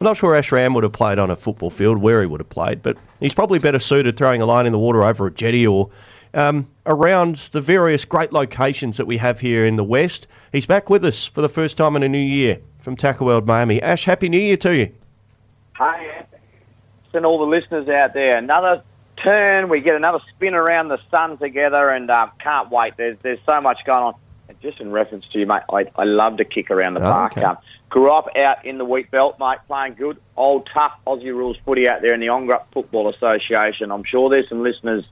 I'm not sure Ash Ramm would have played on a football field where he would have played, but he's probably better suited throwing a line in the water over a jetty or um, around the various great locations that we have here in the West. He's back with us for the first time in a new year from Tackle World Miami. Ash, Happy New Year to you. Hi, and all the listeners out there. Another turn, we get another spin around the sun together, and uh, can't wait. There's there's so much going on. Just in reference to you, mate, I, I love to kick around the Oh, park. okay. Um, grew up out in the wheat belt, mate, playing good, old tough Aussie rules footy out there in the Ongerup Football Association. I'm sure there's some listeners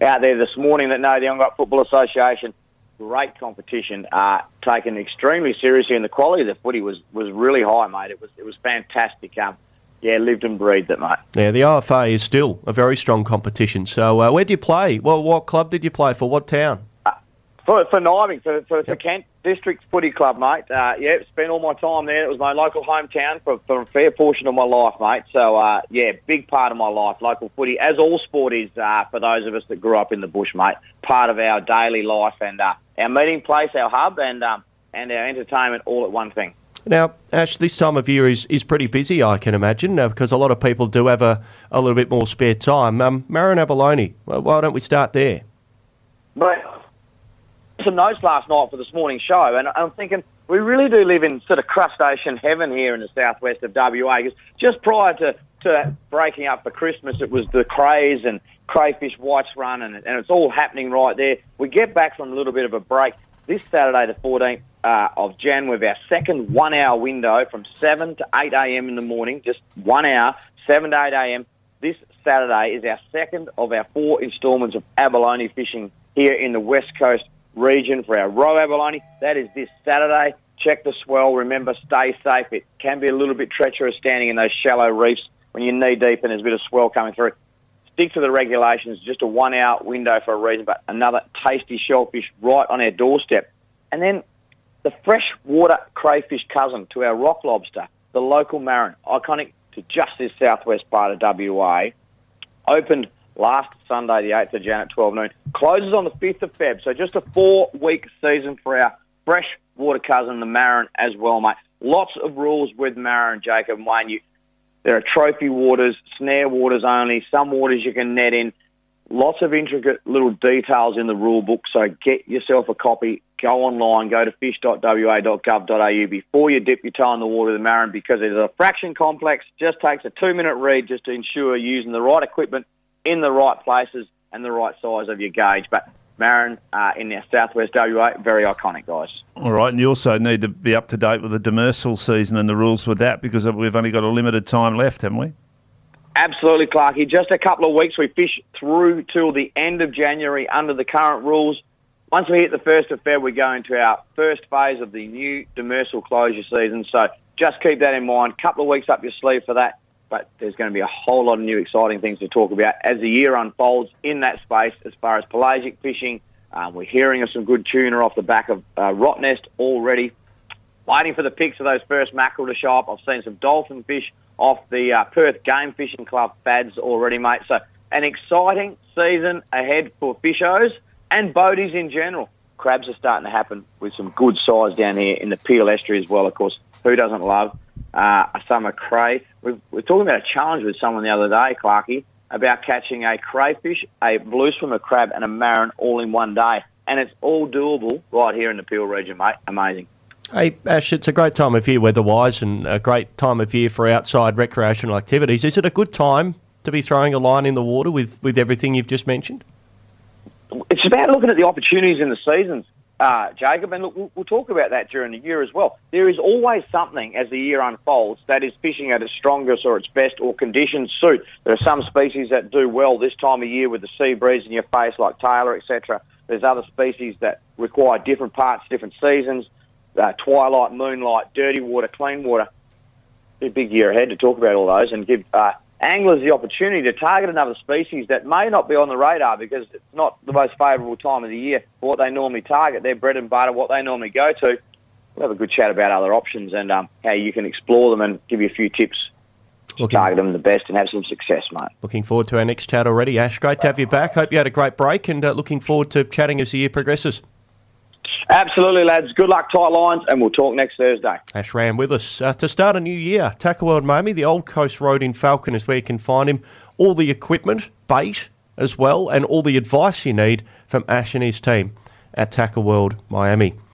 out there this morning that know the Ongerup Football Association. Great competition, uh, taken extremely seriously, and the quality of the footy was, was really high, mate. It was it was fantastic. Um, yeah, lived and breathed it, mate. Yeah, the RFA is still a very strong competition. So, uh, where do you play? Well, what club did you play for? What town? For, for Nyabing, for, for, for Kent District Footy Club, mate. Uh, yeah, spent all my time there. It was my local hometown for, for a fair portion of my life, mate. So, uh, yeah, big part of my life, local footy, as all sport is uh, for those of us that grew up in the bush, mate. Part of our daily life and uh, our meeting place, our hub, and um, and our entertainment all at one thing. Now, Ash, this time of year is, is pretty busy, I can imagine, uh, because a lot of people do have a, a little bit more spare time. Um, Marron Abalone, well, why don't we start there? But some notes last night for this morning's show, and I'm thinking we really do live in sort of crustacean heaven here in the southwest of WA. 'cause just prior to, to breaking up for Christmas, it was the craze and crayfish whites run, and, and it's all happening right there. We get back from a little bit of a break this Saturday, the 14th uh, of Jan, with our second one-hour window from 7 to 8 a.m. in the morning, just one hour, 7 to 8 a.m. This Saturday is our second of our four instalments of abalone fishing here in the West Coast region for our Roe abalone. That is this Saturday. Check the swell. Remember, stay safe. It can be a little bit treacherous standing in those shallow reefs when you're knee deep and there's a bit of swell coming through. Stick to the regulations. Just a one hour window for a reason, but another tasty shellfish right on our doorstep. And then the freshwater crayfish cousin to our rock lobster, the local marron, iconic to just this southwest part of WA, opened last Sunday, the 8th of Jan at 12 noon, closes on the 5th of Feb. So just a four week season for our freshwater cousin, the marron, as well, mate. Lots of rules with marron, Jacob Wayne. You, there are trophy waters, snare waters only, some waters you can net in. Lots of intricate little details in the rule book, so get yourself a copy. Go online, go to fish.wa.gov.au before you dip your toe in the water of the Marron because it is a fraction complex. Just takes a two minute read just to ensure you're using the right equipment in the right places and the right size of your gauge. But Marron uh, in our southwest WA, very iconic, guys. All right, and you also need to be up to date with the demersal season and the rules with that because we've only got a limited time left, haven't we? Absolutely, Clarky. Just a couple of weeks. We fish through till the end of January under the current rules. Once we hit the 1st of Feb, we go into our first phase of the new demersal closure season. So just keep that in mind. couple of weeks up your sleeve for that. But there's going to be a whole lot of new exciting things to talk about as the year unfolds in that space as far as pelagic fishing. Um, we're hearing of some good tuna off the back of uh, Rottnest already waiting for the pics of those first mackerel to show up. I've seen some dolphin fish off the uh, Perth Game Fishing Club FADs already, mate. So an exciting season ahead for fishos and boaties in general. Crabs are starting to happen with some good size down here in the Peel Estuary as well. Of course, who doesn't love uh, a summer cray? We've, we're talking about a challenge with someone the other day, Clarky, about catching a crayfish, a blue swimmer crab, and a marron all in one day. And it's all doable right here in the Peel region, mate. Amazing. Hey, Ash, it's a great time of year weather-wise and a great time of year for outside recreational activities. Is it a good time to be throwing a line in the water with, with everything you've just mentioned? It's about looking at the opportunities in the seasons, uh, Jacob, and look, we'll, we'll talk about that during the year as well. There is always something as the year unfolds that is fishing at its strongest or its best or conditions suit. There are some species that do well this time of year with the sea breeze in your face, like tailor, etc. There's other species that require different parts, different seasons, uh, twilight, moonlight, dirty water, clean water. A big year ahead to talk about all those and give uh, anglers the opportunity to target another species that may not be on the radar because it's not the most favourable time of the year for what they normally target. Their bread and butter, what they normally go to. We'll have a good chat about other options and um, how you can explore them and give you a few tips to Looking- target them the best and have some success, mate. Looking forward to our next chat already, Ash. Great to have you back. Hope you had a great break and uh, looking forward to chatting as the year progresses. Absolutely, lads. Good luck, tight lines, and we'll talk next Thursday. Ash Ramm with us uh, to start a new year. Tackle World Miami, the Old Coast Road in Falcon is where you can find him. All the equipment, bait as well, and all the advice you need from Ash and his team at Tackle World Miami.